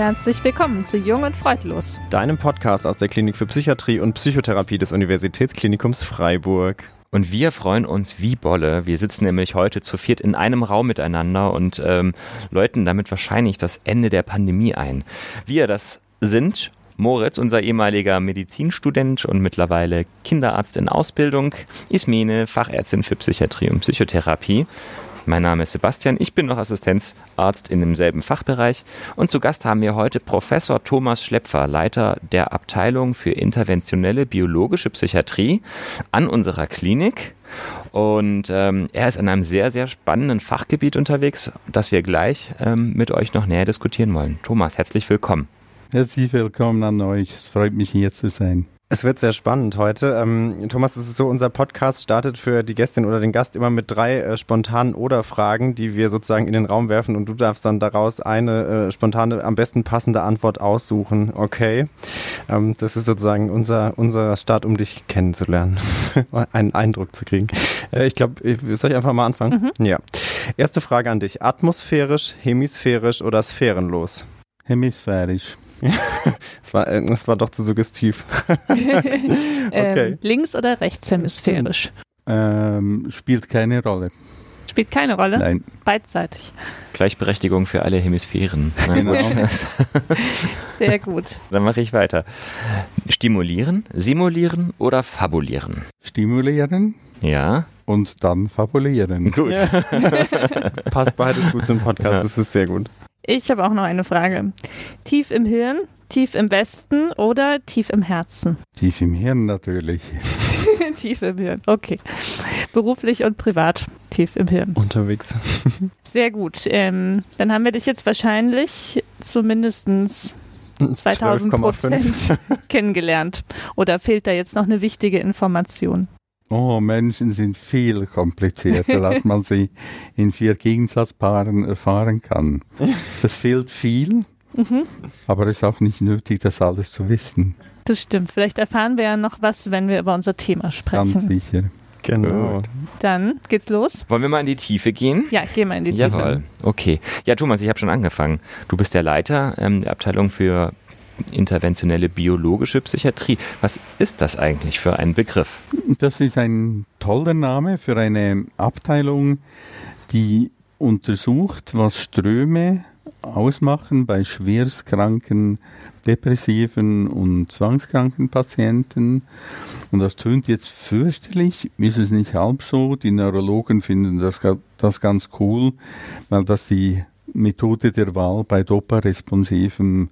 Herzlich willkommen zu Jung und Freudlos, deinem Podcast aus der Klinik für Psychiatrie und Psychotherapie des Universitätsklinikums Freiburg. Und wir freuen uns wie Bolle. Wir sitzen nämlich heute zu viert in einem Raum miteinander und ähm, läuten damit wahrscheinlich das Ende der Pandemie ein. Wir, das sind Moritz, unser ehemaliger Medizinstudent und mittlerweile Kinderarzt in Ausbildung, Ismene, Fachärztin für Psychiatrie und Psychotherapie. Mein Name ist Sebastian, ich bin noch Assistenzarzt in demselben Fachbereich und zu Gast haben wir heute Professor Thomas Schlepfer, Leiter der Abteilung für interventionelle biologische Psychiatrie an unserer Klinik. Und ähm, er ist an einem sehr, sehr spannenden Fachgebiet unterwegs, das wir gleich ähm, mit euch noch näher diskutieren wollen. Thomas, herzlich willkommen. Herzlich willkommen an euch. Es freut mich, hier zu sein. Es wird sehr spannend heute. Ähm, Thomas, es ist so, unser Podcast startet für die Gästin oder den Gast immer mit drei äh, spontanen Oder-Fragen, die wir sozusagen in den Raum werfen und du darfst dann daraus eine äh, spontane, am besten passende Antwort aussuchen. Okay. Ähm, das ist sozusagen unser, unser Start, um dich kennenzulernen, einen Eindruck zu kriegen. Äh, ich glaube, soll ich einfach mal anfangen? Mhm. Ja. Erste Frage an dich. Atmosphärisch, hemisphärisch oder sphärenlos? Hemisphärisch. Es war, äh, war doch zu suggestiv. okay. ähm, links- oder rechtshemisphärisch? Ähm, spielt keine Rolle. Spielt keine Rolle? Nein. Beidseitig. Gleichberechtigung für alle Hemisphären. Genau. Sehr gut. Dann mache ich weiter. Stimulieren, simulieren oder fabulieren? Stimulieren. Ja. Und dann fabulieren. Gut. Ja. Passt beides gut zum Podcast. Das ist sehr gut. Ich habe auch noch eine Frage. Tief im Hirn, tief im Westen oder tief im Herzen? Tief im Hirn natürlich. tief im Hirn, okay. Beruflich und privat, tief im Hirn. Unterwegs. Sehr gut. Ähm, dann haben wir dich jetzt wahrscheinlich zumindest 2000 Prozent kennengelernt. Oder fehlt da jetzt noch eine wichtige Information? Oh, Menschen sind viel komplizierter, als man sie in vier Gegensatzpaaren erfahren kann. Das fehlt viel, mhm. aber es ist auch nicht nötig, das alles zu wissen. Das stimmt. Vielleicht erfahren wir ja noch was, wenn wir über unser Thema sprechen. Ganz sicher. Genau. Dann geht's los. Wollen wir mal in die Tiefe gehen? Ja, gehen wir in die Tiefe. Jawohl. Okay. Ja, Thomas, ich habe schon angefangen. Du bist der Leiter ähm, der Abteilung für interventionelle biologische Psychiatrie. Was ist das eigentlich für ein Begriff? Das ist ein toller Name für eine Abteilung, die untersucht, was Ströme ausmachen bei schwerstkranken, depressiven und zwangskranken Patienten. Und das tönt jetzt fürchterlich, ist es nicht halb so. Die Neurologen finden das, das ganz cool, weil das die Methode der Wahl bei dopa-responsivem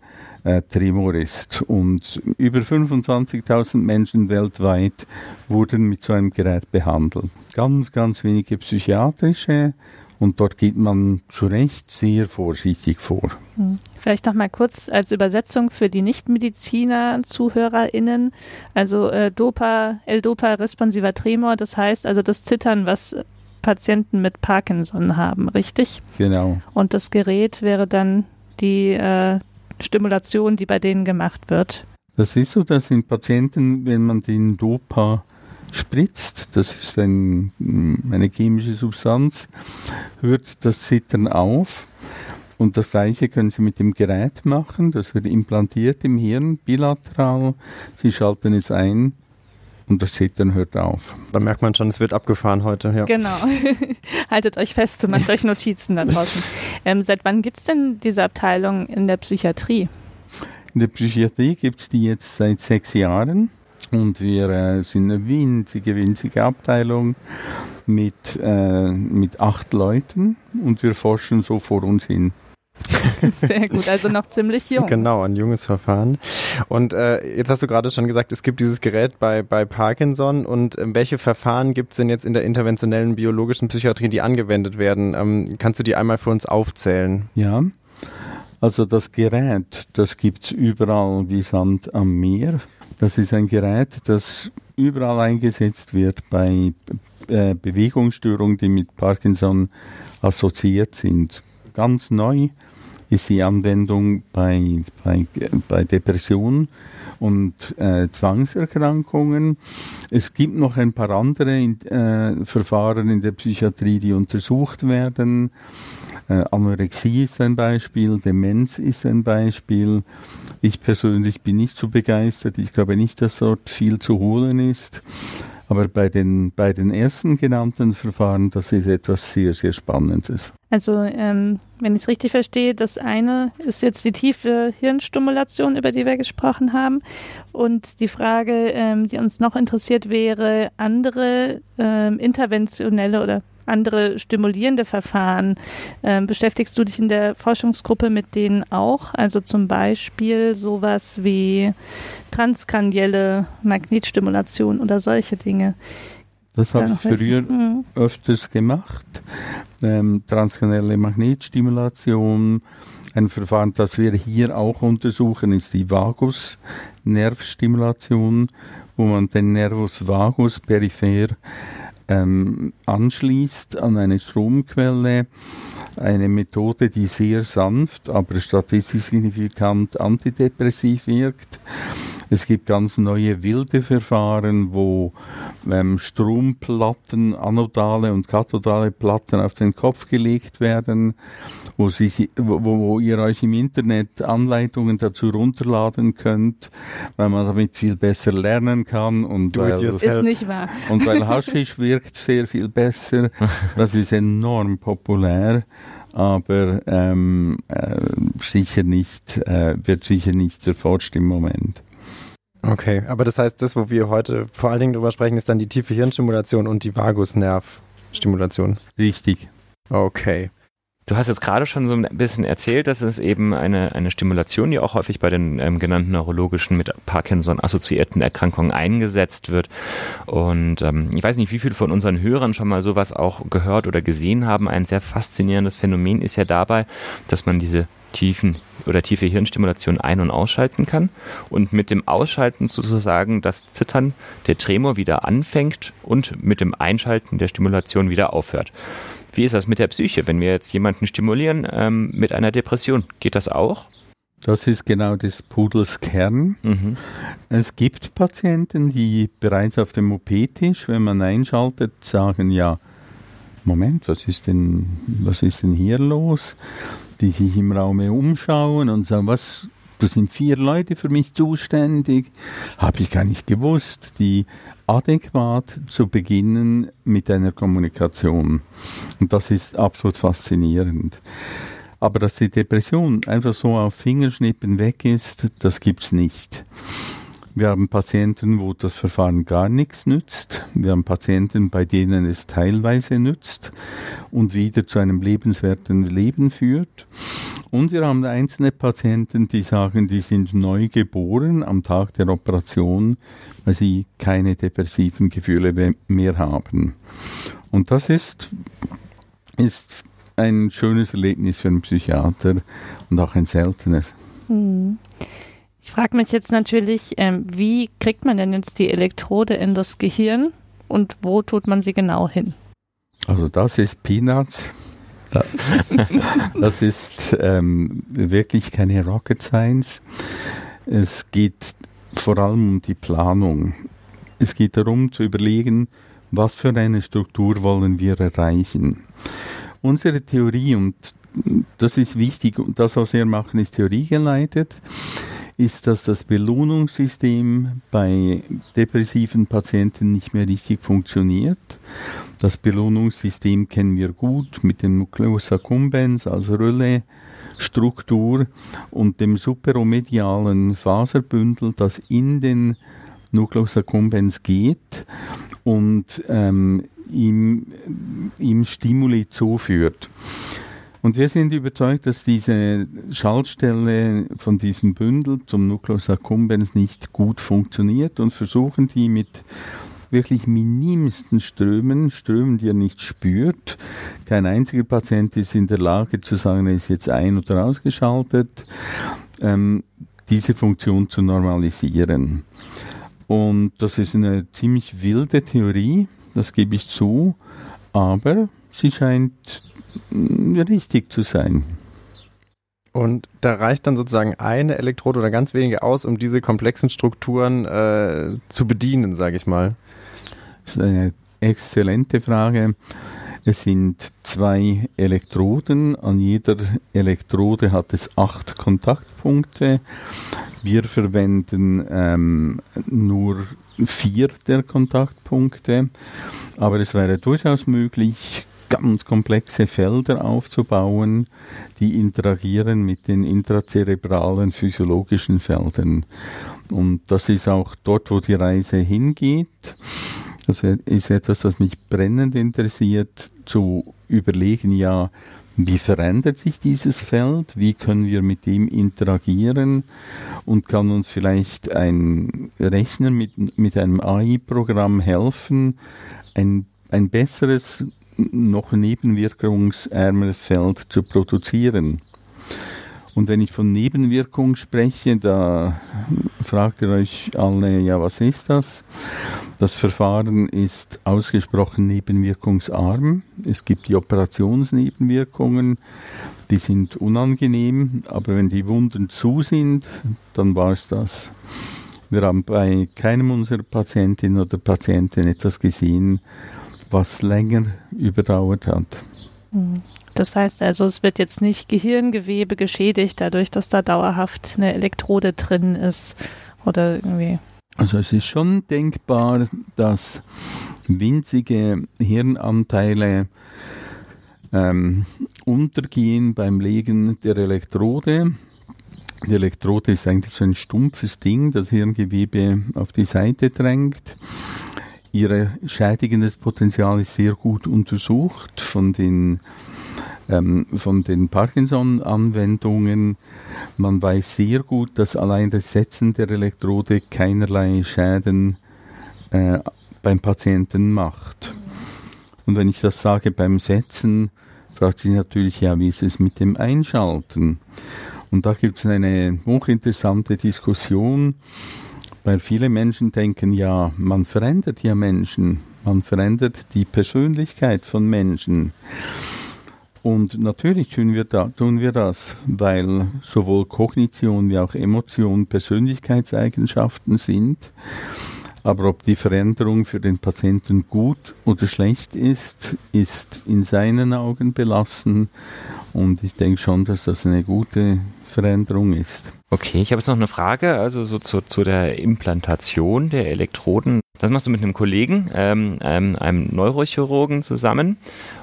äh, Tremor ist. Und über 25.000 Menschen weltweit wurden mit so einem Gerät behandelt. Ganz, ganz wenige psychiatrische und dort geht man zu Recht sehr vorsichtig vor. Hm. Vielleicht noch mal kurz als Übersetzung für die Nichtmediziner, ZuhörerInnen. Also äh, Dopa, L-Dopa responsiver Tremor, das heißt also das Zittern, was Patienten mit Parkinson haben, richtig? Genau. Und das Gerät wäre dann die äh, Stimulation, die bei denen gemacht wird. Das ist so, dass in Patienten, wenn man den Dopa spritzt, das ist ein, eine chemische Substanz, hört das Zittern auf. Und das gleiche können Sie mit dem Gerät machen. Das wird implantiert im Hirn, bilateral. Sie schalten es ein und das Zittern hört auf. Da merkt man schon, es wird abgefahren heute. Ja. Genau. Haltet euch fest, macht euch Notizen da draußen. Ähm, seit wann gibt es denn diese Abteilung in der Psychiatrie? In der Psychiatrie gibt es die jetzt seit sechs Jahren. Und wir äh, sind eine winzige, winzige Abteilung mit, äh, mit acht Leuten und wir forschen so vor uns hin. Sehr gut, also noch ziemlich jung. Genau, ein junges Verfahren. Und äh, jetzt hast du gerade schon gesagt, es gibt dieses Gerät bei, bei Parkinson. Und äh, welche Verfahren gibt es denn jetzt in der interventionellen biologischen Psychiatrie, die angewendet werden? Ähm, kannst du die einmal für uns aufzählen? Ja, also das Gerät, das gibt es überall wie Sand am Meer. Das ist ein Gerät, das überall eingesetzt wird bei äh, Bewegungsstörungen, die mit Parkinson assoziiert sind. Ganz neu ist die Anwendung bei, bei, bei Depressionen und äh, Zwangserkrankungen. Es gibt noch ein paar andere äh, Verfahren in der Psychiatrie, die untersucht werden. Äh, Anorexie ist ein Beispiel, Demenz ist ein Beispiel. Ich persönlich bin nicht so begeistert. Ich glaube nicht, dass dort viel zu holen ist. Aber bei den, bei den ersten genannten Verfahren, das ist etwas sehr, sehr Spannendes. Also, ähm, wenn ich es richtig verstehe, das eine ist jetzt die tiefe Hirnstimulation, über die wir gesprochen haben. Und die Frage, ähm, die uns noch interessiert, wäre andere ähm, interventionelle oder andere stimulierende Verfahren. Ähm, beschäftigst du dich in der Forschungsgruppe mit denen auch? Also zum Beispiel sowas wie transkranielle Magnetstimulation oder solche Dinge. Das habe ich früher mhm. öfters gemacht. Ähm, transkranielle Magnetstimulation. Ein Verfahren, das wir hier auch untersuchen, ist die Vagus-Nervstimulation, wo man den Nervus vagus peripher ähm, anschließt an eine Stromquelle. Eine Methode, die sehr sanft, aber statistisch signifikant antidepressiv wirkt. Es gibt ganz neue wilde Verfahren, wo ähm, Stromplatten, anodale und kathodale Platten auf den Kopf gelegt werden, wo, sie, wo, wo ihr euch im Internet Anleitungen dazu runterladen könnt, weil man damit viel besser lernen kann und Do weil, ist nicht wahr. und weil Haschisch wirkt sehr viel besser. Das ist enorm populär aber ähm, äh, sicher nicht, äh, wird sicher nicht erforscht im Moment. Okay, aber das heißt, das, wo wir heute vor allen Dingen drüber sprechen, ist dann die tiefe Hirnstimulation und die Vagusnervstimulation. Richtig. Okay. Du hast jetzt gerade schon so ein bisschen erzählt, dass es eben eine, eine Stimulation, die auch häufig bei den ähm, genannten neurologischen mit Parkinson assoziierten Erkrankungen eingesetzt wird. Und ähm, ich weiß nicht, wie viele von unseren Hörern schon mal sowas auch gehört oder gesehen haben. Ein sehr faszinierendes Phänomen ist ja dabei, dass man diese tiefen oder tiefe Hirnstimulation ein- und ausschalten kann und mit dem Ausschalten sozusagen das Zittern, der Tremor wieder anfängt und mit dem Einschalten der Stimulation wieder aufhört. Wie ist das mit der Psyche, wenn wir jetzt jemanden stimulieren ähm, mit einer Depression? Geht das auch? Das ist genau des Pudels Kern. Mhm. Es gibt Patienten, die bereits auf dem OP-Tisch, wenn man einschaltet, sagen, ja, Moment, was ist denn, was ist denn hier los? Die sich im Raum umschauen und sagen, was, das sind vier Leute für mich zuständig, habe ich gar nicht gewusst, die adäquat zu beginnen mit einer Kommunikation. Und das ist absolut faszinierend. Aber dass die Depression einfach so auf Fingerschnippen weg ist, das gibt's nicht. Wir haben Patienten, wo das Verfahren gar nichts nützt. Wir haben Patienten, bei denen es teilweise nützt und wieder zu einem lebenswerten Leben führt. Und wir haben einzelne Patienten, die sagen, die sind neu geboren am Tag der Operation, weil sie keine depressiven Gefühle mehr haben. Und das ist, ist ein schönes Erlebnis für einen Psychiater und auch ein seltenes. Hm. Ich frage mich jetzt natürlich, ähm, wie kriegt man denn jetzt die Elektrode in das Gehirn und wo tut man sie genau hin? Also das ist Peanuts. Das ist ähm, wirklich keine Rocket Science. Es geht vor allem um die Planung. Es geht darum zu überlegen, was für eine Struktur wollen wir erreichen. Unsere Theorie, und das ist wichtig, das, was wir machen, ist theoriegeleitet, ist, dass das Belohnungssystem bei depressiven Patienten nicht mehr richtig funktioniert. Das Belohnungssystem kennen wir gut mit dem Nucleus accumbens als Rölle. Struktur und dem superomedialen Faserbündel, das in den Nucleus accumbens geht und ähm, ihm, ihm Stimuli zuführt. Und wir sind überzeugt, dass diese Schaltstelle von diesem Bündel zum Nucleus accumbens nicht gut funktioniert und versuchen die mit wirklich minimsten Strömen, Strömen, die er nicht spürt. Kein einziger Patient ist in der Lage zu sagen, er ist jetzt ein- oder ausgeschaltet, ähm, diese Funktion zu normalisieren. Und das ist eine ziemlich wilde Theorie, das gebe ich zu, aber sie scheint richtig zu sein. Und da reicht dann sozusagen eine Elektrode oder ganz wenige aus, um diese komplexen Strukturen äh, zu bedienen, sage ich mal. Das ist eine exzellente Frage. Es sind zwei Elektroden. An jeder Elektrode hat es acht Kontaktpunkte. Wir verwenden ähm, nur vier der Kontaktpunkte, aber es wäre durchaus möglich, ganz komplexe Felder aufzubauen, die interagieren mit den intrazerebralen physiologischen Feldern. Und das ist auch dort, wo die Reise hingeht. Das ist etwas, das mich brennend interessiert, zu überlegen, ja, wie verändert sich dieses Feld? Wie können wir mit ihm interagieren? Und kann uns vielleicht ein Rechner mit, mit einem AI-Programm helfen, ein, ein besseres, noch nebenwirkungsärmeres Feld zu produzieren? Und wenn ich von Nebenwirkung spreche, da fragt ihr euch alle, ja, was ist das? Das Verfahren ist ausgesprochen nebenwirkungsarm. Es gibt die Operationsnebenwirkungen, die sind unangenehm, aber wenn die Wunden zu sind, dann war es das. Wir haben bei keinem unserer Patientinnen oder Patienten etwas gesehen, was länger überdauert hat. Mhm. Das heißt also, es wird jetzt nicht Gehirngewebe geschädigt, dadurch, dass da dauerhaft eine Elektrode drin ist oder irgendwie. Also es ist schon denkbar, dass winzige Hirnanteile ähm, untergehen beim Legen der Elektrode. Die Elektrode ist eigentlich so ein stumpfes Ding, das Hirngewebe auf die Seite drängt. Ihr schädigendes Potenzial ist sehr gut untersucht von den ähm, von den Parkinson-Anwendungen. Man weiß sehr gut, dass allein das Setzen der Elektrode keinerlei Schäden äh, beim Patienten macht. Und wenn ich das sage beim Setzen, fragt sich natürlich, ja, wie ist es mit dem Einschalten? Und da gibt es eine hochinteressante Diskussion, weil viele Menschen denken, ja, man verändert ja Menschen, man verändert die Persönlichkeit von Menschen. Und natürlich tun wir, da, tun wir das, weil sowohl Kognition wie auch Emotion Persönlichkeitseigenschaften sind. Aber ob die Veränderung für den Patienten gut oder schlecht ist, ist in seinen Augen belassen. Und ich denke schon, dass das eine gute Veränderung ist. Okay, ich habe jetzt noch eine Frage, also so zu, zu der Implantation der Elektroden. Das machst du mit einem Kollegen, ähm, einem, einem Neurochirurgen zusammen.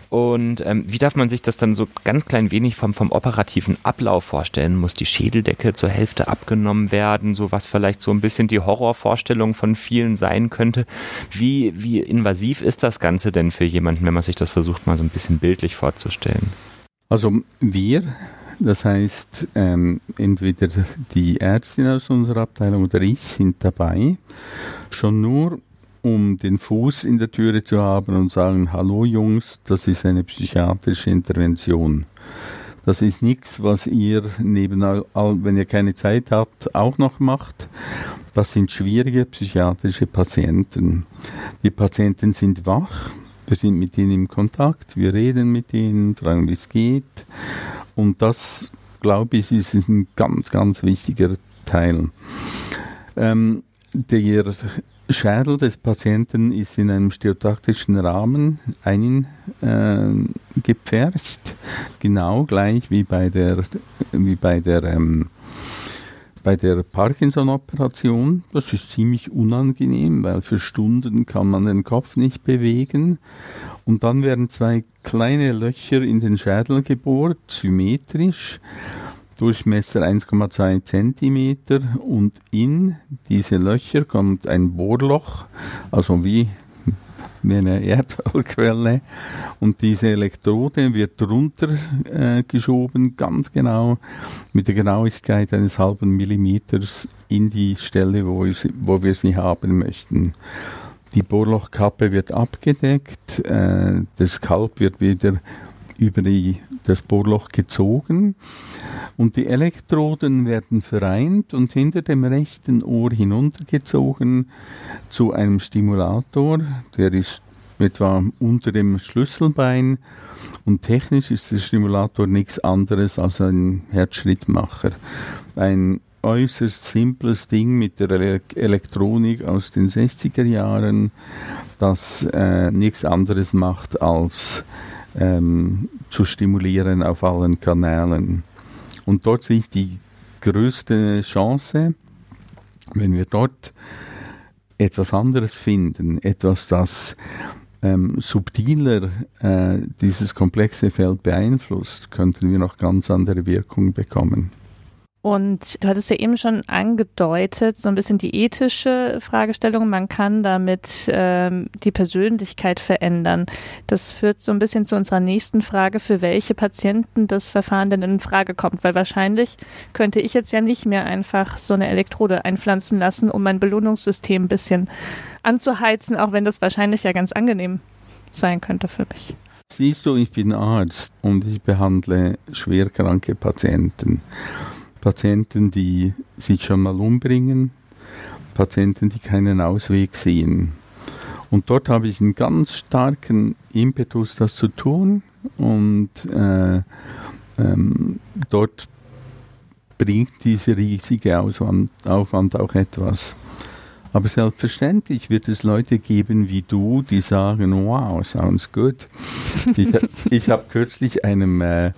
Und ähm, wie darf man sich das dann so ganz klein wenig vom, vom operativen Ablauf vorstellen? Muss die Schädeldecke zur Hälfte abgenommen werden, so was vielleicht so ein bisschen die Horrorvorstellung von vielen sein könnte? Wie, wie invasiv ist das Ganze denn für jemanden, wenn man sich das versucht, mal so ein bisschen bildlich vorzustellen? Also wir, das heißt ähm, entweder die Ärztin aus unserer Abteilung oder ich sind dabei. Schon nur um den Fuß in der Türe zu haben und sagen, hallo Jungs, das ist eine psychiatrische Intervention. Das ist nichts, was ihr neben, wenn ihr keine Zeit habt, auch noch macht. Das sind schwierige psychiatrische Patienten. Die Patienten sind wach, wir sind mit ihnen im Kontakt, wir reden mit ihnen, fragen, wie es geht. Und das, glaube ich, ist ein ganz, ganz wichtiger Teil. Ähm, der Schädel des Patienten ist in einem stereotaktischen Rahmen eingepfercht, äh, genau gleich wie bei der, wie bei der, ähm, bei der Parkinson-Operation. Das ist ziemlich unangenehm, weil für Stunden kann man den Kopf nicht bewegen. Und dann werden zwei kleine Löcher in den Schädel gebohrt, symmetrisch. Durchmesser 1,2 Zentimeter und in diese Löcher kommt ein Bohrloch, also wie eine Erdölquelle und diese Elektrode wird runtergeschoben, äh, ganz genau mit der Genauigkeit eines halben Millimeters in die Stelle, wo sie, wo wir sie haben möchten. Die Bohrlochkappe wird abgedeckt, äh, das Kalb wird wieder über die, das Bohrloch gezogen und die Elektroden werden vereint und hinter dem rechten Ohr hinuntergezogen zu einem Stimulator, der ist etwa unter dem Schlüsselbein Und technisch ist der Stimulator nichts anderes als ein Herzschrittmacher. Ein äußerst simples Ding mit der Elektronik aus den 60er Jahren, das äh, nichts anderes macht als ähm, zu stimulieren auf allen Kanälen. Und dort sehe ich die größte Chance, wenn wir dort etwas anderes finden, etwas, das ähm, subtiler äh, dieses komplexe Feld beeinflusst, könnten wir noch ganz andere Wirkungen bekommen. Und du hattest ja eben schon angedeutet, so ein bisschen die ethische Fragestellung. Man kann damit ähm, die Persönlichkeit verändern. Das führt so ein bisschen zu unserer nächsten Frage, für welche Patienten das Verfahren denn in Frage kommt. Weil wahrscheinlich könnte ich jetzt ja nicht mehr einfach so eine Elektrode einpflanzen lassen, um mein Belohnungssystem ein bisschen anzuheizen, auch wenn das wahrscheinlich ja ganz angenehm sein könnte für mich. Siehst du, ich bin Arzt und ich behandle schwerkranke Patienten. Patienten, die sich schon mal umbringen, Patienten, die keinen Ausweg sehen. Und dort habe ich einen ganz starken Impetus, das zu tun. Und äh, ähm, dort bringt dieser riesige Auswand, Aufwand auch etwas. Aber selbstverständlich wird es Leute geben wie du, die sagen, wow, sounds good. ich, ich habe kürzlich einem äh,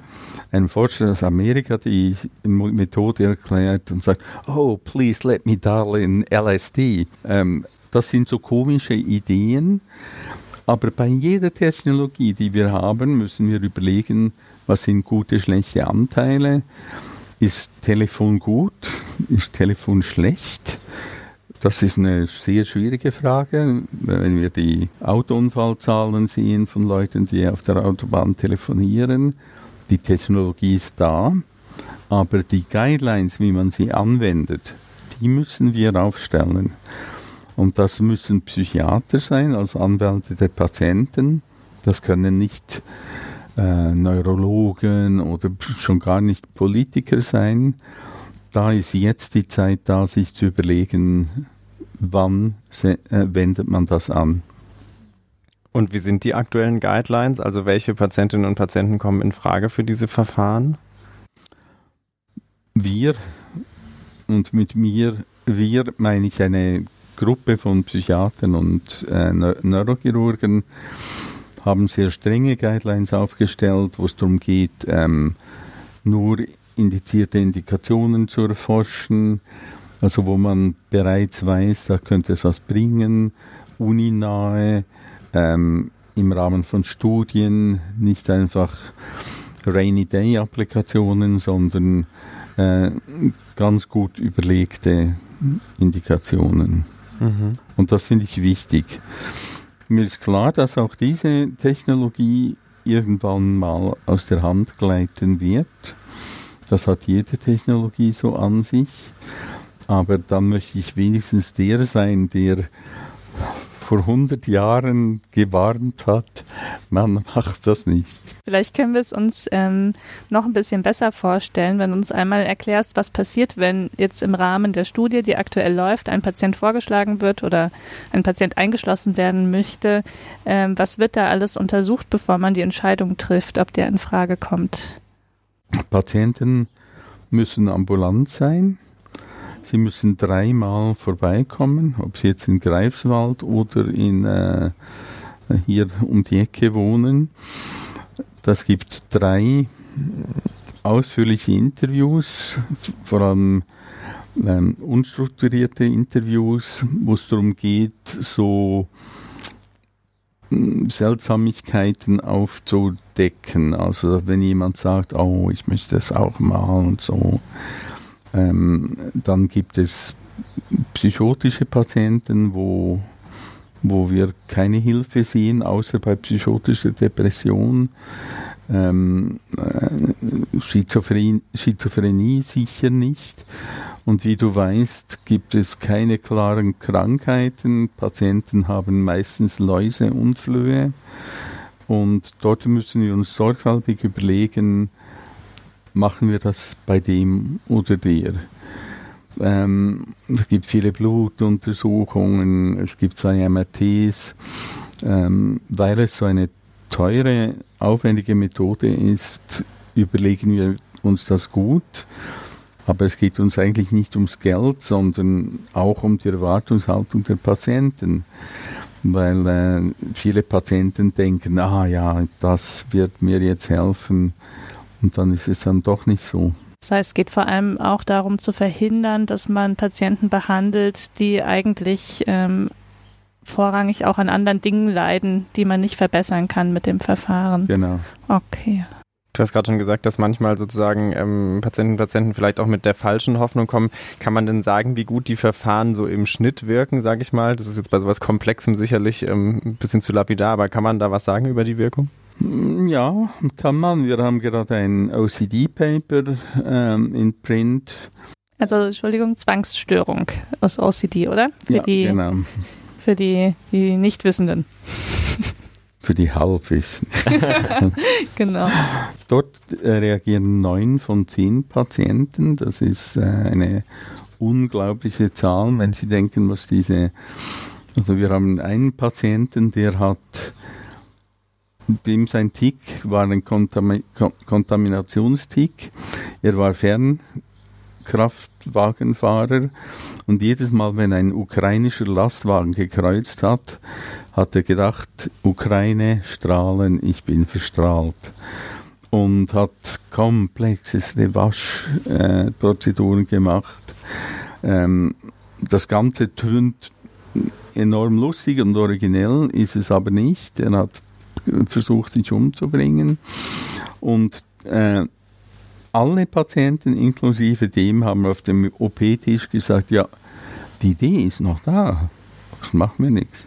ein Forscher aus Amerika die Methode erklärt und sagt, oh, please let me dial in LSD. Ähm, das sind so komische Ideen. Aber bei jeder Technologie, die wir haben, müssen wir überlegen, was sind gute, schlechte Anteile. Ist Telefon gut? Ist Telefon schlecht? Das ist eine sehr schwierige Frage. Wenn wir die Autounfallzahlen sehen von Leuten, die auf der Autobahn telefonieren, die Technologie ist da, aber die Guidelines, wie man sie anwendet, die müssen wir aufstellen. Und das müssen Psychiater sein als Anwälte der Patienten. Das können nicht äh, Neurologen oder schon gar nicht Politiker sein. Da ist jetzt die Zeit da, sich zu überlegen, wann äh, wendet man das an. Und wie sind die aktuellen Guidelines? Also welche Patientinnen und Patienten kommen in Frage für diese Verfahren? Wir und mit mir, wir meine ich eine Gruppe von Psychiatern und äh, Neurochirurgen, haben sehr strenge Guidelines aufgestellt, wo es darum geht, ähm, nur indizierte Indikationen zu erforschen, also wo man bereits weiß, da könnte es was bringen, uninahe, ähm, im Rahmen von Studien nicht einfach Rainy Day Applikationen, sondern äh, ganz gut überlegte Indikationen. Mhm. Und das finde ich wichtig. Mir ist klar, dass auch diese Technologie irgendwann mal aus der Hand gleiten wird. Das hat jede Technologie so an sich. Aber dann möchte ich wenigstens der sein, der vor 100 Jahren gewarnt hat, man macht das nicht. Vielleicht können wir es uns ähm, noch ein bisschen besser vorstellen, wenn du uns einmal erklärst, was passiert, wenn jetzt im Rahmen der Studie, die aktuell läuft, ein Patient vorgeschlagen wird oder ein Patient eingeschlossen werden möchte. Ähm, was wird da alles untersucht, bevor man die Entscheidung trifft, ob der in Frage kommt? Patienten müssen ambulant sein Sie müssen dreimal vorbeikommen, ob Sie jetzt in Greifswald oder in, äh, hier um die Ecke wohnen. Das gibt drei ausführliche Interviews, vor allem ähm, unstrukturierte Interviews, wo es darum geht, so hm, Seltsamigkeiten aufzudecken. Also wenn jemand sagt, oh, ich möchte das auch mal und so. Ähm, dann gibt es psychotische Patienten, wo, wo wir keine Hilfe sehen, außer bei psychotischer Depression. Ähm, äh, Schizophrenie, Schizophrenie sicher nicht. Und wie du weißt, gibt es keine klaren Krankheiten. Patienten haben meistens Läuse und Flöhe. Und dort müssen wir uns sorgfältig überlegen, machen wir das bei dem oder der. Ähm, es gibt viele Blutuntersuchungen, es gibt zwei MRTs, ähm, weil es so eine teure, aufwendige Methode ist, überlegen wir uns das gut. Aber es geht uns eigentlich nicht ums Geld, sondern auch um die Erwartungshaltung der Patienten. Weil äh, viele Patienten denken, ah ja, das wird mir jetzt helfen. Und dann ist es dann doch nicht so. Das heißt, es geht vor allem auch darum zu verhindern, dass man Patienten behandelt, die eigentlich ähm, vorrangig auch an anderen Dingen leiden, die man nicht verbessern kann mit dem Verfahren. Genau. Okay. Du hast gerade schon gesagt, dass manchmal sozusagen ähm, Patienten und Patienten vielleicht auch mit der falschen Hoffnung kommen. Kann man denn sagen, wie gut die Verfahren so im Schnitt wirken, sage ich mal? Das ist jetzt bei sowas Komplexem sicherlich ähm, ein bisschen zu lapidar, aber kann man da was sagen über die Wirkung? Ja, kann man. Wir haben gerade ein OCD-Paper ähm, in Print. Also, Entschuldigung, Zwangsstörung aus OCD, oder? Für ja, die, genau. Für die, die Nichtwissenden. für die Halbwissen. genau. Dort äh, reagieren neun von zehn Patienten. Das ist äh, eine unglaubliche Zahl, wenn Sie denken, was diese. Also wir haben einen Patienten, der hat dem sein Tick war ein Kontam Kontaminationstick. Er war Fernkraftwagenfahrer und jedes Mal, wenn ein ukrainischer Lastwagen gekreuzt hat, hat er gedacht, Ukraine strahlen, ich bin verstrahlt. Und hat komplexeste Waschprozeduren äh, gemacht. Ähm, das Ganze tönt enorm lustig und originell, ist es aber nicht. Er hat versucht, sich umzubringen. Und äh, alle Patienten, inklusive dem, haben auf dem OP-Tisch gesagt, ja, die Idee ist noch da, das macht mir nichts.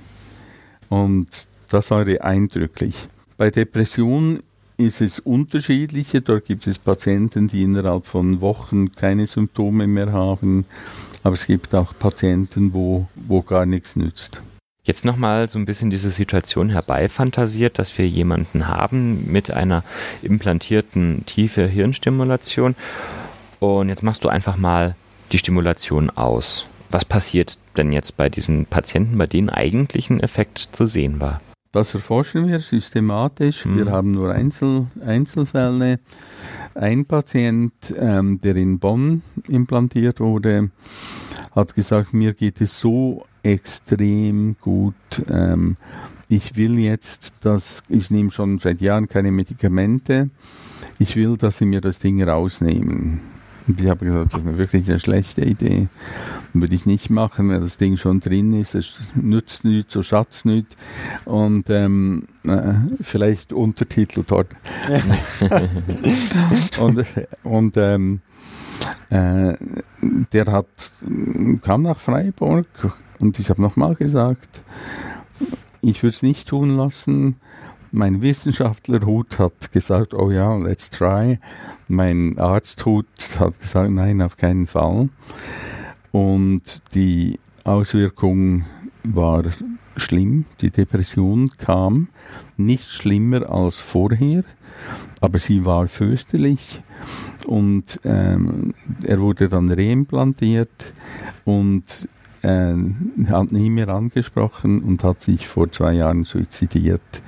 Und das war eindrücklich. Bei Depression ist es unterschiedlicher. Dort gibt es Patienten, die innerhalb von Wochen keine Symptome mehr haben. Aber es gibt auch Patienten, wo, wo gar nichts nützt. Jetzt nochmal so ein bisschen diese Situation herbeifantasiert, dass wir jemanden haben mit einer implantierten tiefe Hirnstimulation. Und jetzt machst du einfach mal die Stimulation aus. Was passiert denn jetzt bei diesen Patienten, bei denen eigentlich ein Effekt zu sehen war? Das erforschen wir systematisch. Mhm. Wir haben nur Einzel Einzelfälle. Ein Patient, ähm, der in Bonn implantiert wurde, hat gesagt, mir geht es so extrem gut. Ähm, ich will jetzt, dass ich nehme schon seit Jahren keine Medikamente. Ich will, dass sie mir das Ding rausnehmen. Und ich habe gesagt, das ist wirklich eine schlechte Idee. Würde ich nicht machen, wenn das Ding schon drin ist. Es nützt nichts, so Schatz nichts. Und ähm, äh, vielleicht Untertitel dort. und und ähm, äh, der hat, kam nach Freiburg und ich habe nochmal gesagt, ich würde es nicht tun lassen. Mein Wissenschaftlerhut hat gesagt, oh ja, let's try. Mein Arzthut hat gesagt, nein, auf keinen Fall. Und die Auswirkung war schlimm. Die Depression kam nicht schlimmer als vorher, aber sie war fürchterlich. Und ähm, er wurde dann reimplantiert und äh, hat nie mehr angesprochen und hat sich vor zwei Jahren suizidiert,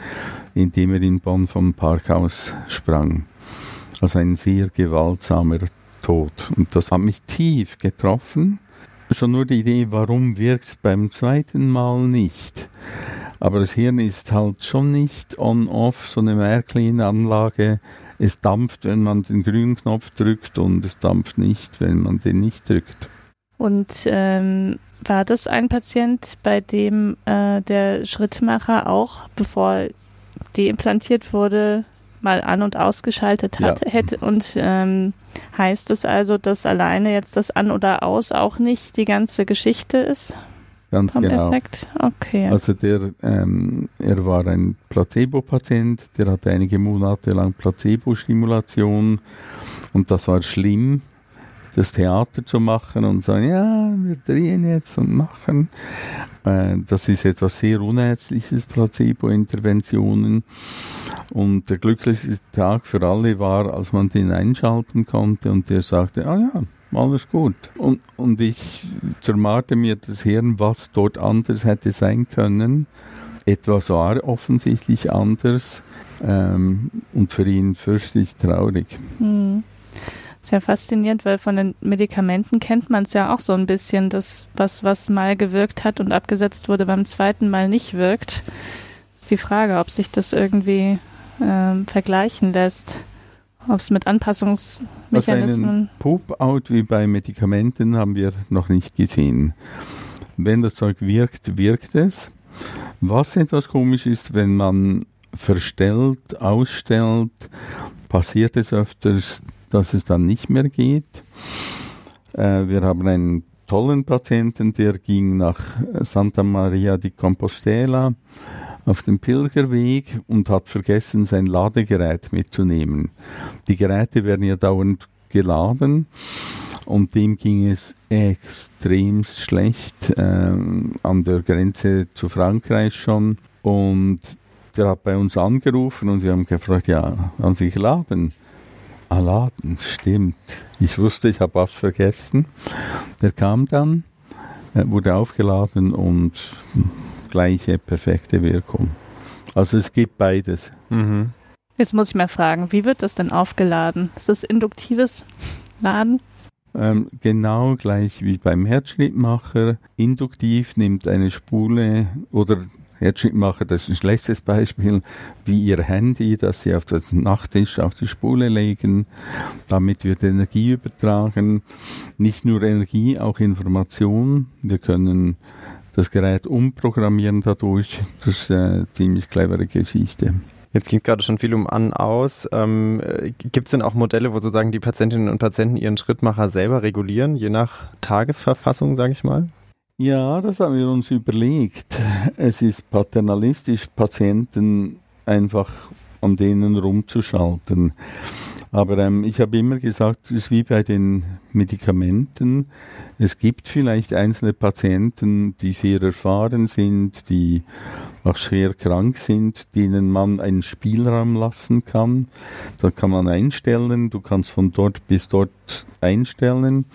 indem er in Bonn vom Parkhaus sprang. Also ein sehr gewaltsamer Tod. Und das hat mich tief getroffen. Schon nur die Idee, warum wirkt es beim zweiten Mal nicht? Aber das Hirn ist halt schon nicht on-off, so eine Märklin-Anlage. Es dampft, wenn man den grünen Knopf drückt und es dampft nicht, wenn man den nicht drückt. Und ähm, war das ein Patient, bei dem äh, der Schrittmacher auch, bevor deimplantiert wurde, mal an- und ausgeschaltet hat, ja. hätte. Und ähm, heißt es also, dass alleine jetzt das An oder Aus auch nicht die ganze Geschichte ist? Ganz genau. Effekt? Okay. Also der, ähm, er war ein Placebo-Patient, der hatte einige Monate lang Placebo-Stimulation und das war schlimm das Theater zu machen und sagen, ja, wir drehen jetzt und machen. Äh, das ist etwas sehr Unärztliches, Placebo-Interventionen. Und der glücklichste Tag für alle war, als man den einschalten konnte und der sagte, ah ja, alles gut. Und, und ich zermarte mir das Hirn, was dort anders hätte sein können. Etwas war offensichtlich anders ähm, und für ihn fürchterlich traurig. Hm. Sehr faszinierend, weil von den Medikamenten kennt man es ja auch so ein bisschen, dass was, was mal gewirkt hat und abgesetzt wurde, beim zweiten Mal nicht wirkt. Ist die Frage, ob sich das irgendwie ähm, vergleichen lässt. Ob es mit Anpassungsmechanismen. Pop-out wie bei Medikamenten haben wir noch nicht gesehen. Wenn das Zeug wirkt, wirkt es. Was etwas komisch ist, wenn man verstellt, ausstellt, passiert es öfters, dass es dann nicht mehr geht. Äh, wir haben einen tollen Patienten, der ging nach Santa Maria di Compostela auf dem Pilgerweg und hat vergessen, sein Ladegerät mitzunehmen. Die Geräte werden ja dauernd geladen und dem ging es extrem schlecht äh, an der Grenze zu Frankreich schon und der hat bei uns angerufen und wir haben gefragt, ja, haben Sie geladen? Ah, laden, stimmt. Ich wusste, ich habe was vergessen. Der kam dann, wurde aufgeladen und gleiche perfekte Wirkung. Also es gibt beides. Mhm. Jetzt muss ich mal fragen, wie wird das denn aufgeladen? Ist das induktives Laden? Ähm, genau gleich wie beim Herzschrittmacher. Induktiv nimmt eine Spule oder Herzschrittmacher, das ist ein schlechtes Beispiel, wie ihr Handy, das sie auf den Nachttisch auf die Spule legen. Damit wird Energie übertragen. Nicht nur Energie, auch Information. Wir können das Gerät umprogrammieren dadurch. Das ist eine ziemlich clevere Geschichte. Jetzt ging gerade schon viel um an aus. Ähm, Gibt es denn auch Modelle, wo sozusagen die Patientinnen und Patienten ihren Schrittmacher selber regulieren, je nach Tagesverfassung, sage ich mal? Ja, das haben wir uns überlegt. Es ist paternalistisch, Patienten einfach an denen rumzuschalten. Aber ähm, ich habe immer gesagt, es ist wie bei den Medikamenten. Es gibt vielleicht einzelne Patienten, die sehr erfahren sind, die auch schwer krank sind, denen man einen Spielraum lassen kann. Da kann man einstellen, du kannst von dort bis dort einstellen.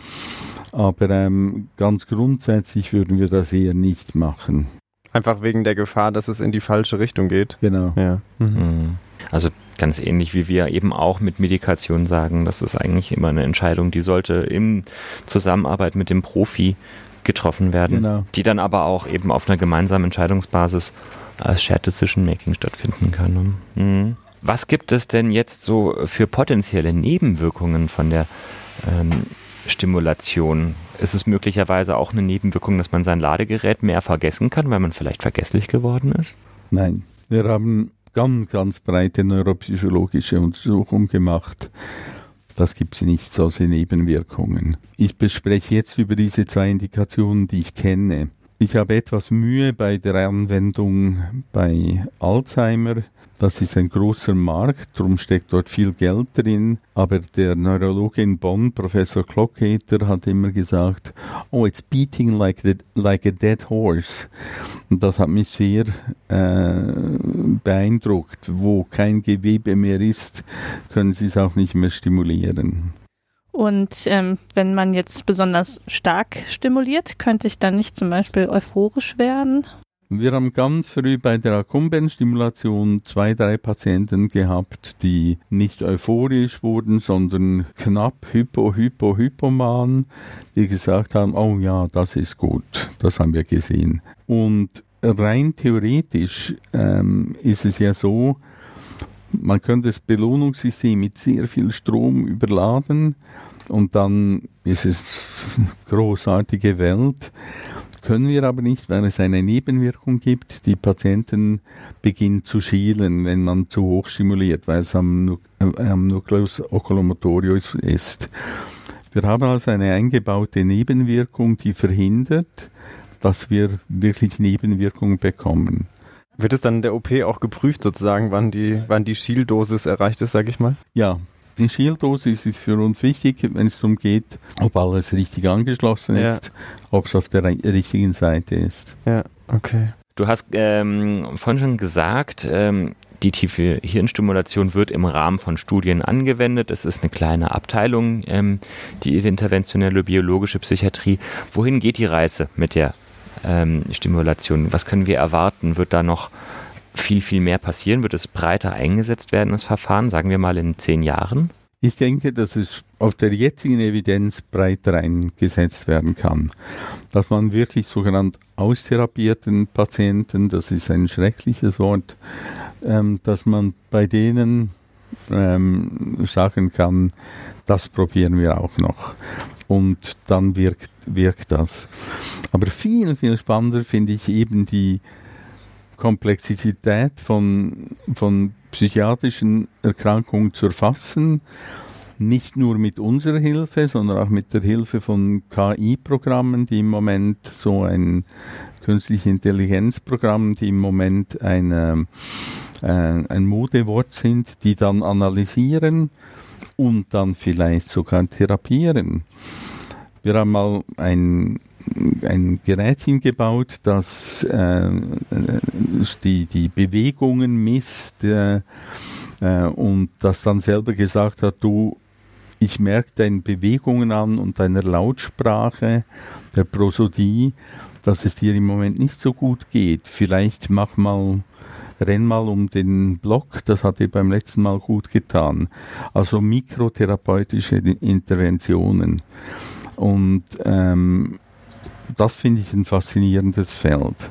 Aber ähm, ganz grundsätzlich würden wir das eher nicht machen. Einfach wegen der Gefahr, dass es in die falsche Richtung geht. Genau. Ja. Mhm. mhm. Also ganz ähnlich wie wir eben auch mit Medikation sagen, das ist eigentlich immer eine Entscheidung, die sollte in Zusammenarbeit mit dem Profi getroffen werden, genau. die dann aber auch eben auf einer gemeinsamen Entscheidungsbasis als Shared Decision Making stattfinden kann. Mhm. Was gibt es denn jetzt so für potenzielle Nebenwirkungen von der ähm, Stimulation? Ist es möglicherweise auch eine Nebenwirkung, dass man sein Ladegerät mehr vergessen kann, weil man vielleicht vergesslich geworden ist? Nein. Wir haben ganz, ganz breite neuropsychologische Untersuchung gemacht. Das gibt es nicht, solche Nebenwirkungen. Ich bespreche jetzt über diese zwei Indikationen, die ich kenne. Ich habe etwas Mühe bei der Anwendung bei Alzheimer. Das ist ein großer Markt, darum steckt dort viel Geld drin. Aber der Neurologe in Bonn, Professor Klocketer, hat immer gesagt, oh, it's beating like, the, like a dead horse. Und das hat mich sehr äh, beeindruckt. Wo kein Gewebe mehr ist, können sie es auch nicht mehr stimulieren. Und ähm, wenn man jetzt besonders stark stimuliert, könnte ich dann nicht zum Beispiel euphorisch werden? Wir haben ganz früh bei der Akkumben-Stimulation zwei, drei Patienten gehabt, die nicht euphorisch wurden, sondern knapp hypo, hypo, hypoman, die gesagt haben, oh ja, das ist gut, das haben wir gesehen. Und rein theoretisch ähm, ist es ja so, man könnte das Belohnungssystem mit sehr viel Strom überladen und dann ist es eine großartige Welt. Können wir aber nicht, weil es eine Nebenwirkung gibt. Die Patienten beginnen zu schielen, wenn man zu hoch stimuliert, weil es am, äh, am Nucleus oculomotorius ist. Wir haben also eine eingebaute Nebenwirkung, die verhindert, dass wir wirklich Nebenwirkungen bekommen. Wird es dann in der OP auch geprüft, sozusagen, wann die, wann die Schieldosis erreicht ist, sage ich mal? Ja, die Schilddosis ist für uns wichtig, wenn es darum geht, ob alles richtig angeschlossen ja. ist, ob es auf der richtigen Seite ist. Ja, okay. Du hast ähm, vorhin schon gesagt, ähm, die tiefe Hirnstimulation wird im Rahmen von Studien angewendet. Es ist eine kleine Abteilung, ähm, die interventionelle biologische Psychiatrie. Wohin geht die Reise mit der ähm, Stimulation. Was können wir erwarten? Wird da noch viel, viel mehr passieren? Wird es breiter eingesetzt werden, das Verfahren, sagen wir mal in zehn Jahren? Ich denke, dass es auf der jetzigen Evidenz breiter eingesetzt werden kann. Dass man wirklich sogenannt austherapierten Patienten, das ist ein schreckliches Wort, ähm, dass man bei denen ähm, sagen kann, das probieren wir auch noch. Und dann wirkt, wirkt das. Aber viel, viel spannender finde ich eben die Komplexität von, von psychiatrischen Erkrankungen zu erfassen, nicht nur mit unserer Hilfe, sondern auch mit der Hilfe von KI-Programmen, die im Moment so ein künstliche Intelligenzprogramm, die im Moment eine, äh, ein Modewort sind, die dann analysieren und dann vielleicht sogar therapieren. Wir haben mal ein ein Gerätchen gebaut, das äh, die, die Bewegungen misst äh, äh, und das dann selber gesagt hat, du, ich merke deine Bewegungen an und deiner Lautsprache, der Prosodie, dass es dir im Moment nicht so gut geht. Vielleicht mach mal, renn mal um den Block, das hat dir beim letzten Mal gut getan. Also mikrotherapeutische Interventionen. Und ähm, das finde ich ein faszinierendes Feld.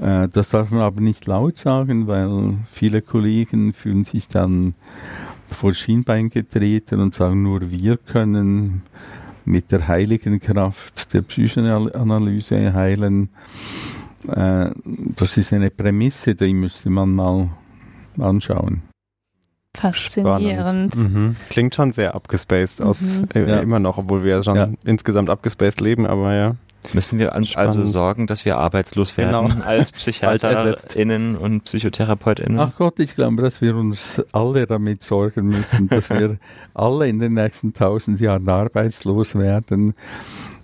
Äh, das darf man aber nicht laut sagen, weil viele Kollegen fühlen sich dann vor Schienbein getreten und sagen, nur wir können mit der heiligen Kraft der Psychoanalyse heilen. Äh, das ist eine Prämisse, die müsste man mal anschauen. Faszinierend. Mhm. Klingt schon sehr abgespaced aus, mhm. äh, ja. immer noch, obwohl wir schon ja. insgesamt abgespaced leben, aber ja. Müssen wir uns also sorgen, dass wir arbeitslos werden genau. als PsychiaterInnen und PsychotherapeutInnen? Ach Gott, ich glaube, dass wir uns alle damit sorgen müssen, dass wir alle in den nächsten tausend Jahren arbeitslos werden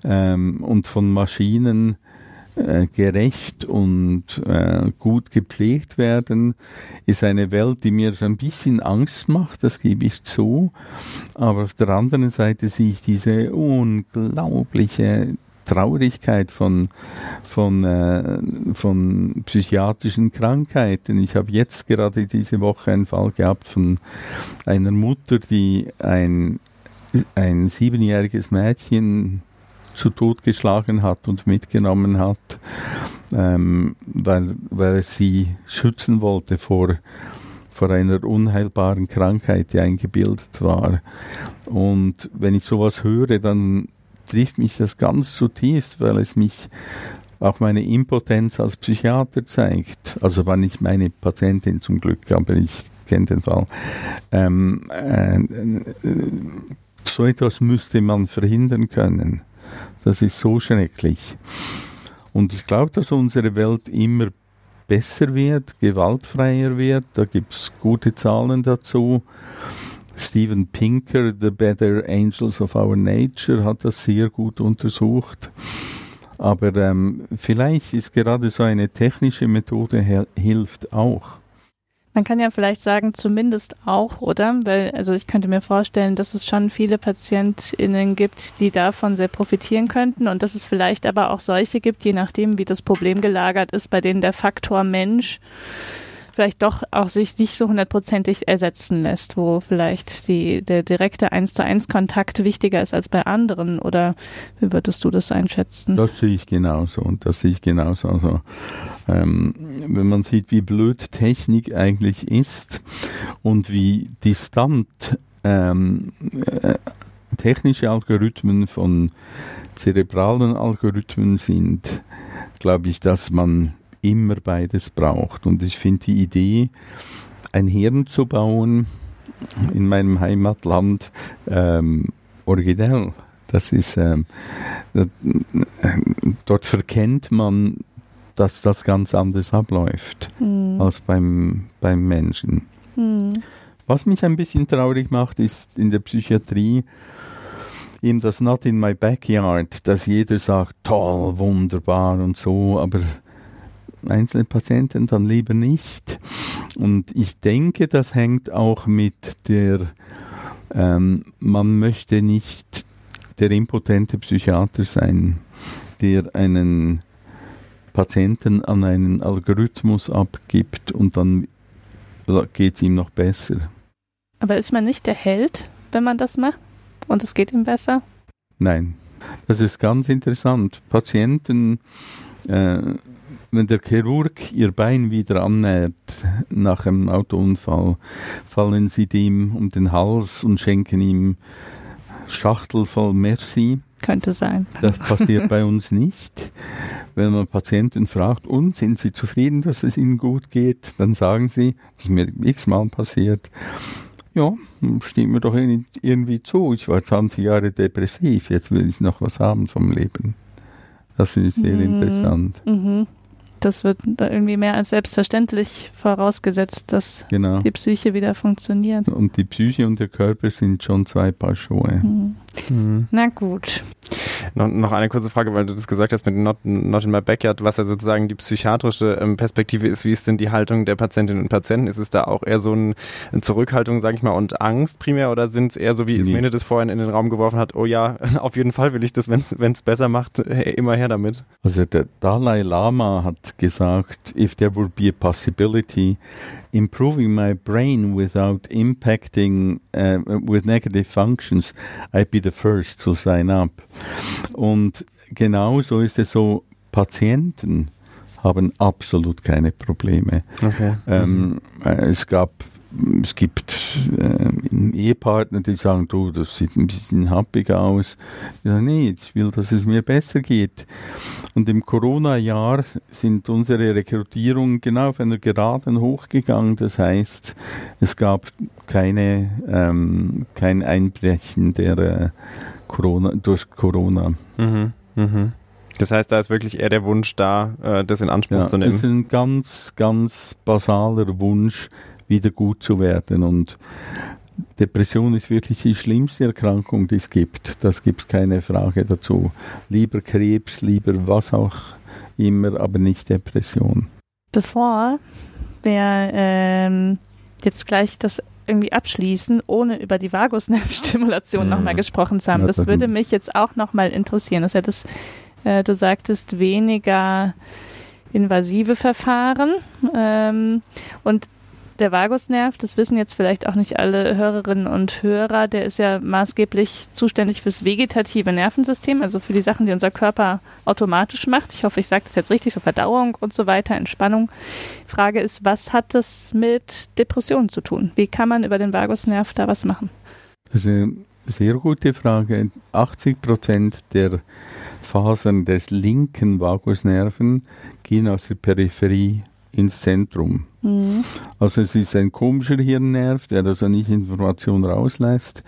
ähm, und von Maschinen äh, gerecht und äh, gut gepflegt werden, ist eine Welt, die mir so ein bisschen Angst macht, das gebe ich zu. Aber auf der anderen Seite sehe ich diese unglaubliche Traurigkeit von, von, äh, von psychiatrischen Krankheiten. Ich habe jetzt gerade diese Woche einen Fall gehabt von einer Mutter, die ein, ein siebenjähriges Mädchen zu Tod geschlagen hat und mitgenommen hat, ähm, weil, weil er sie schützen wollte vor, vor einer unheilbaren Krankheit, die eingebildet war. Und wenn ich sowas höre, dann trifft mich das ganz zutiefst, weil es mich auch meine Impotenz als Psychiater zeigt. Also war nicht meine Patientin zum Glück, aber ich kenne den Fall. Ähm, äh, äh, so etwas müsste man verhindern können. Das ist so schrecklich. Und ich glaube, dass unsere Welt immer besser wird, gewaltfreier wird. Da gibt es gute Zahlen dazu. Steven Pinker, The Better Angels of Our Nature, hat das sehr gut untersucht. Aber ähm, vielleicht ist gerade so eine technische Methode hilft auch. Man kann ja vielleicht sagen, zumindest auch, oder? Weil, also ich könnte mir vorstellen, dass es schon viele PatientInnen gibt, die davon sehr profitieren könnten und dass es vielleicht aber auch solche gibt, je nachdem, wie das Problem gelagert ist, bei denen der Faktor Mensch vielleicht doch auch sich nicht so hundertprozentig ersetzen lässt, wo vielleicht die, der direkte eins zu eins Kontakt wichtiger ist als bei anderen oder wie würdest du das einschätzen? Das sehe ich genauso und das sehe ich genauso. Also, ähm, wenn man sieht, wie blöd Technik eigentlich ist und wie distant ähm, äh, technische Algorithmen von zerebralen Algorithmen sind, glaube ich, dass man immer beides braucht. Und ich finde die Idee, ein Hirn zu bauen in meinem Heimatland ähm, originell. Das ist, ähm, dort verkennt man, dass das ganz anders abläuft mhm. als beim, beim Menschen. Mhm. Was mich ein bisschen traurig macht, ist in der Psychiatrie eben das Not in my backyard, dass jeder sagt, toll, wunderbar und so, aber einzelne Patienten dann lieber nicht. Und ich denke, das hängt auch mit der, ähm, man möchte nicht der impotente Psychiater sein, der einen Patienten an einen Algorithmus abgibt und dann geht es ihm noch besser. Aber ist man nicht der Held, wenn man das macht und es geht ihm besser? Nein, das ist ganz interessant. Patienten, äh, wenn der Chirurg ihr Bein wieder annähert nach einem Autounfall, fallen sie dem um den Hals und schenken ihm Schachtel voll Merci. Könnte sein. Das passiert bei uns nicht. Wenn man Patienten fragt, und sind sie zufrieden, dass es ihnen gut geht, dann sagen sie, das ist mir x-mal passiert, ja, stimmt mir doch irgendwie zu. Ich war 20 Jahre depressiv, jetzt will ich noch was haben vom Leben. Das finde ich sehr mhm. interessant. Mhm das wird da irgendwie mehr als selbstverständlich vorausgesetzt, dass genau. die Psyche wieder funktioniert. Und die Psyche und der Körper sind schon zwei Paar Schuhe. Mhm. Mhm. Na gut. Noch, noch, eine kurze Frage, weil du das gesagt hast mit Not, Not in my backyard, was ja sozusagen die psychiatrische ähm, Perspektive ist. Wie ist denn die Haltung der Patientinnen und Patienten? Ist es da auch eher so ein, eine Zurückhaltung, sage ich mal, und Angst primär oder sind es eher so, wie nee. Ismene das vorhin in den Raum geworfen hat, oh ja, auf jeden Fall will ich das, wenn es besser macht, immer her damit? Also der Dalai Lama hat gesagt, if there would be a possibility improving my brain without impacting uh, with negative functions, I'd be the first to sign up. Und genauso ist es so, Patienten haben absolut keine Probleme. Okay. Ähm, äh, es gab es gibt äh, Ehepartner, die sagen, du, das sieht ein bisschen happig aus. Ich sage, nee, ich will, dass es mir besser geht. Und im Corona-Jahr sind unsere Rekrutierungen genau auf einer Geraden hochgegangen. Das heißt, es gab keine, ähm, kein Einbrechen der äh, Corona, durch Corona. Mhm, mhm. Das heißt, da ist wirklich eher der Wunsch da, äh, das in Anspruch ja, zu nehmen. Das ist ein ganz, ganz basaler Wunsch, wieder gut zu werden. Und Depression ist wirklich die schlimmste Erkrankung, die es gibt. Das gibt keine Frage dazu. Lieber Krebs, lieber was auch immer, aber nicht Depression. Bevor wir ähm, jetzt gleich das irgendwie abschließen, ohne über die Vagusnervstimulation mhm. nochmal gesprochen zu haben, das würde mich jetzt auch nochmal interessieren. Das ist ja das, äh, du sagtest, weniger invasive Verfahren. Ähm, und der Vagusnerv, das wissen jetzt vielleicht auch nicht alle Hörerinnen und Hörer, der ist ja maßgeblich zuständig fürs vegetative Nervensystem, also für die Sachen, die unser Körper automatisch macht. Ich hoffe, ich sage das jetzt richtig, so Verdauung und so weiter, Entspannung. Frage ist, was hat das mit Depressionen zu tun? Wie kann man über den Vagusnerv da was machen? Das ist eine sehr gute Frage. 80 Prozent der Fasern des linken Vagusnerven gehen aus der Peripherie ins Zentrum. Mhm. Also es ist ein komischer Hirnnerv, der also nicht Information rauslässt,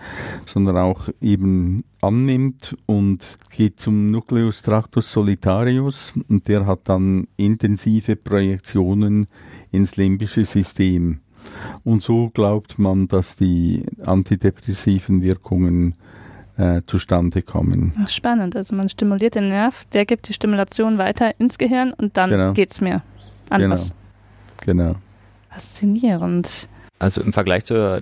sondern auch eben annimmt und geht zum Nucleus tractus solitarius und der hat dann intensive Projektionen ins limbische System. Und so glaubt man, dass die antidepressiven Wirkungen äh, zustande kommen. Ach, spannend. Also man stimuliert den Nerv, der gibt die Stimulation weiter ins Gehirn und dann genau. es mir anders. Genau. Genau. Faszinierend. Also im Vergleich zur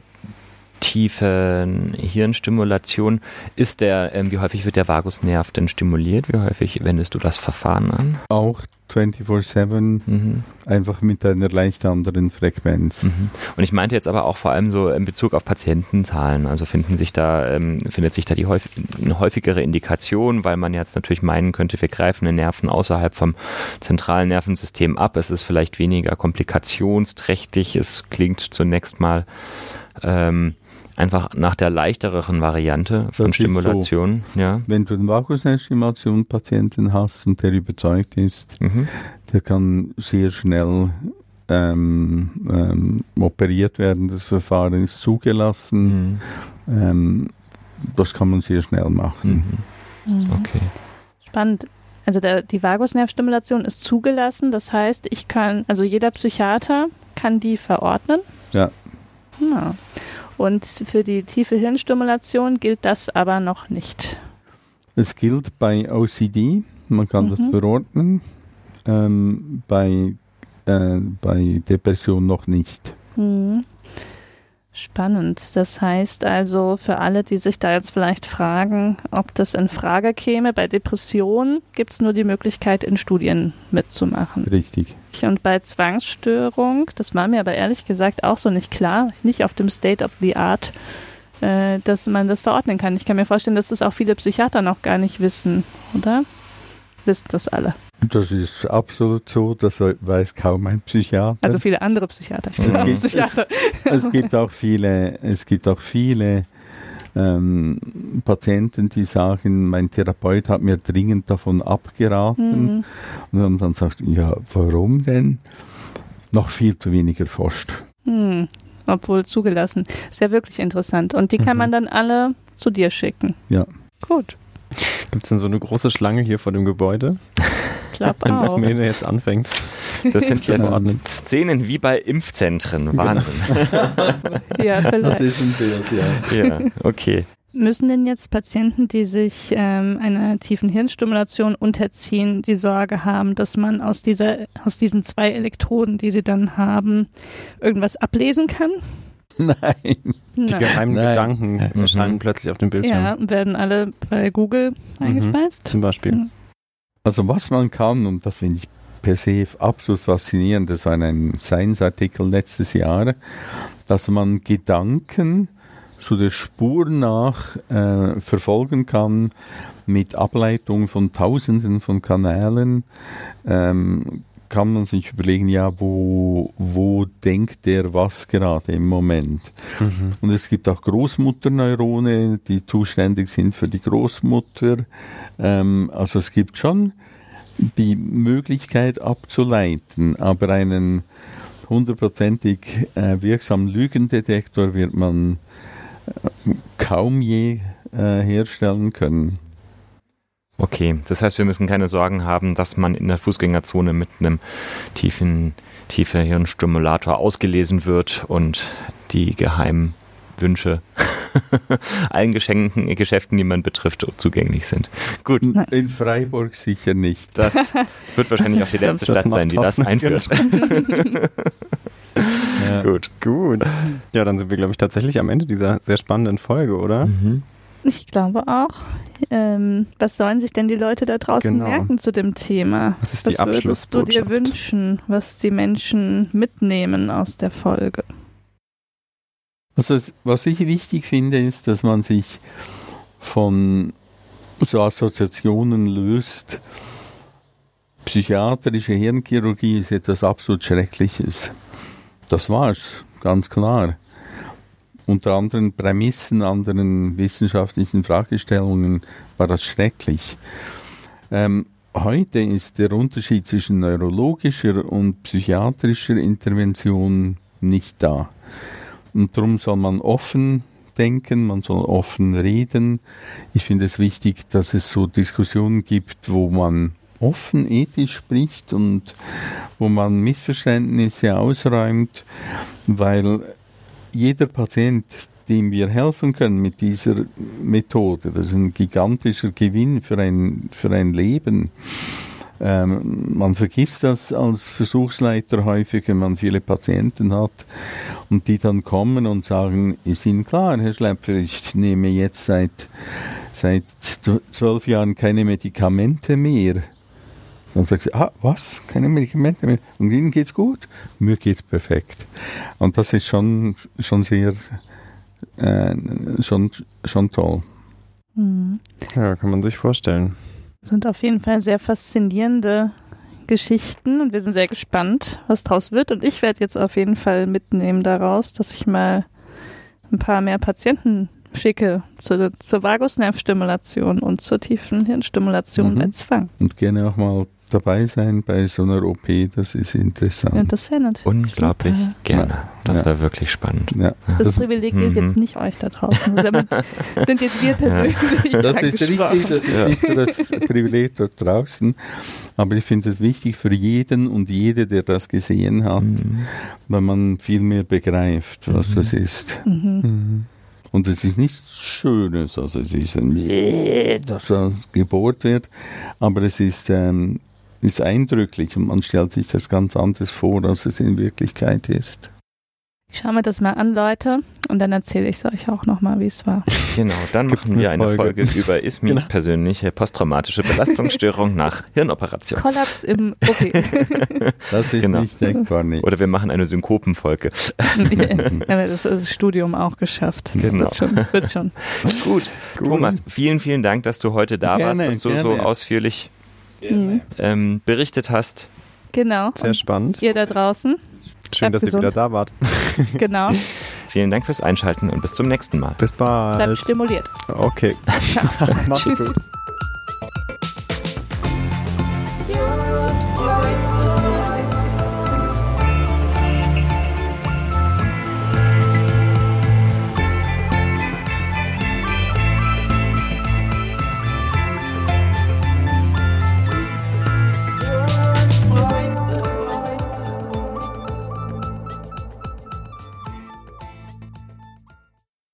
tiefen Hirnstimulation ist der, ähm, wie häufig wird der Vagusnerv denn stimuliert? Wie häufig wendest du das Verfahren an? Auch 24-7, mhm. einfach mit einer leicht anderen Frequenz. Mhm. Und ich meinte jetzt aber auch vor allem so in Bezug auf Patientenzahlen. Also finden sich da, ähm, findet sich da die häufig, eine häufigere Indikation, weil man jetzt natürlich meinen könnte, wir greifen den Nerven außerhalb vom zentralen Nervensystem ab. Es ist vielleicht weniger komplikationsträchtig. Es klingt zunächst mal ähm, einfach nach der leichteren Variante von das Stimulation. So. Ja. Wenn du einen Vagusnervstimulation-Patienten hast und der überzeugt ist, mhm. der kann sehr schnell ähm, ähm, operiert werden. Das Verfahren ist zugelassen. Mhm. Ähm, das kann man sehr schnell machen. Mhm. mhm. Okay. Spannend. Also der, die Vagusnervstimulation ist zugelassen. Das heißt, ich kann, also jeder Psychiater kann die verordnen. Ja. ja. Und für die tiefe Hirnstimulation gilt das aber noch nicht. Es gilt bei OCD, man kann mhm. das verordnen, ähm, bei, äh, bei Depression noch nicht. Mhm. Spannend. Das heißt also, für alle, die sich da jetzt vielleicht fragen, ob das in Frage käme, bei Depressionen gibt es nur die Möglichkeit, in Studien mitzumachen. Richtig. Und bei Zwangsstörung, das war mir aber ehrlich gesagt auch so nicht klar, nicht auf dem State of the Art, äh, dass man das verordnen kann. Ich kann mir vorstellen, dass das auch viele Psychiater noch gar nicht wissen, oder? Wissen das alle? Das ist absolut so, das weiß kaum ein Psychiater. Also viele andere Psychiater. Ich bin Es auch gibt- Psychiater. es gibt auch viele, es gibt auch viele ähm, Patienten, die sagen, mein Therapeut hat mir dringend davon abgeraten. Mhm. Und dann, dann sagt, ja, warum denn? Noch viel zu wenig erforscht. Hm. Obwohl zugelassen. Ist ja wirklich interessant. Und die kann Mhm. man dann alle zu dir schicken. Ja. Gut. Gibt es denn so eine große Schlange hier vor dem Gebäude, Wenn auch. Ismene jetzt anfängt? Das sind ja Verordnen. Szenen wie bei Impfzentren. Wahnsinn. Ja, Das vielleicht. ist ein Bild, ja. Ja, okay. Müssen denn jetzt Patienten, die sich ähm, einer tiefen Hirnstimulation unterziehen, die Sorge haben, dass man aus dieser, aus diesen zwei Elektroden, die sie dann haben, irgendwas ablesen kann? Nein. Die geheimen Nein. Gedanken Mhm. erscheinen plötzlich auf dem Bildschirm. Ja, werden alle bei Google eingespeist? Zum Beispiel. Also was man kann, und das finde ich per se absolut faszinierend, das war ein Science-Artikel letztes Jahr, dass man Gedanken so der Spur nach äh, verfolgen kann mit Ableitung von Tausenden von Kanälen. Ähm, kann man sich überlegen, ja, wo, wo denkt der was gerade im Moment? Mhm. Und es gibt auch Großmutterneurone, die zuständig sind für die Großmutter. Ähm, also es gibt schon die Möglichkeit abzuleiten, aber einen hundertprozentig äh, wirksamen Lügendetektor wird man äh, kaum je äh, herstellen können. Okay, das heißt, wir müssen keine Sorgen haben, dass man in der Fußgängerzone mit einem tiefen, tiefer Hirnstimulator ausgelesen wird und die geheimen Wünsche allen Geschenken, Geschäften, die man betrifft, zugänglich sind. Gut. In Freiburg sicher nicht. das wird wahrscheinlich auch die letzte Stadt sein, die das einführt. Ja. Gut. Gut. Ja, dann sind wir, glaube ich, tatsächlich am Ende dieser sehr spannenden Folge, oder? Mhm. Ich glaube auch. Ähm, was sollen sich denn die Leute da draußen Genau. merken zu dem Thema? Was ist die was würdest du dir wünschen, was die Menschen mitnehmen aus der Folge? Also was ich wichtig finde, ist, dass man sich von so Assoziationen löst. Psychiatrische Hirnchirurgie ist etwas absolut Schreckliches. Das war's, ganz klar. Unter anderen Prämissen, anderen wissenschaftlichen Fragestellungen war das schrecklich. Ähm, heute ist der Unterschied zwischen neurologischer und psychiatrischer Intervention nicht da. Und darum soll man offen denken, man soll offen reden. Ich finde es wichtig, dass es so Diskussionen gibt, wo man offen ethisch spricht und wo man Missverständnisse ausräumt, weil jeder Patient, dem wir helfen können mit dieser Methode, das ist ein gigantischer Gewinn für ein, für ein Leben. Ähm, man vergisst das als Versuchsleiter häufig, wenn man viele Patienten hat und die dann kommen und sagen, ist Ihnen klar, Herr Schlepfer, ich nehme jetzt seit, seit zwölf Jahren keine Medikamente mehr. Dann sagt sie, ah, was? Keine Medikamente mehr? Und Ihnen geht's gut? Mir geht's perfekt. Und das ist schon, schon sehr, äh, schon, schon toll. Hm. Ja, kann man sich vorstellen. Sind auf jeden Fall sehr faszinierende Geschichten und wir sind sehr gespannt, was draus wird. Und ich werde jetzt auf jeden Fall mitnehmen daraus, dass ich mal ein paar mehr Patienten schicke zur, zur Vagusnervstimulation und zur tiefen Hirnstimulation Mhm. bei Zwang. Und gerne auch mal dabei sein bei so einer OP, das ist interessant. Ja, das wäre natürlich Unglaublich super. gerne. Das Ja. war wirklich spannend. Ja, Das, das, Privileg gilt Mhm. jetzt nicht euch da draußen. Damit sind jetzt wir persönlich das ist richtig, das ist Ja. nicht nur das Privileg dort draußen, aber ich finde es wichtig für jeden und jede, der das gesehen hat, Mhm. weil man viel mehr begreift, was Mhm. das ist. Mhm. Und es ist nichts Schönes, also es ist ein dass er gebohrt wird, aber es ist, ähm, ist eindrücklich und man stellt sich das ganz anders vor, als es in Wirklichkeit ist. Ich schaue mir das mal an, Leute, und dann erzähle ich es euch auch nochmal, wie es war. Genau, dann machen wir eine Folge, Folge? über Ismis Genau. persönliche posttraumatische Belastungsstörung nach Hirnoperation. Kollaps im OP. Das ist Genau. nicht denkbar, nicht. Oder wir machen eine Synkopenfolge. ja, das ist das Studium auch geschafft. Das Genau. wird schon. Wird schon. Gut. Thomas, vielen, vielen Dank, dass du heute da Gerne, warst, dass du so gerne. ausführlich Mhm. ähm, berichtet hast. Genau. Sehr Und spannend. ihr da draußen, Schön, dass ihr gesund. wieder da wart. genau, Vielen Dank fürs Einschalten und bis zum nächsten Mal. Bis bald. bleibt stimuliert. Okay. Macht's Tschüss. gut.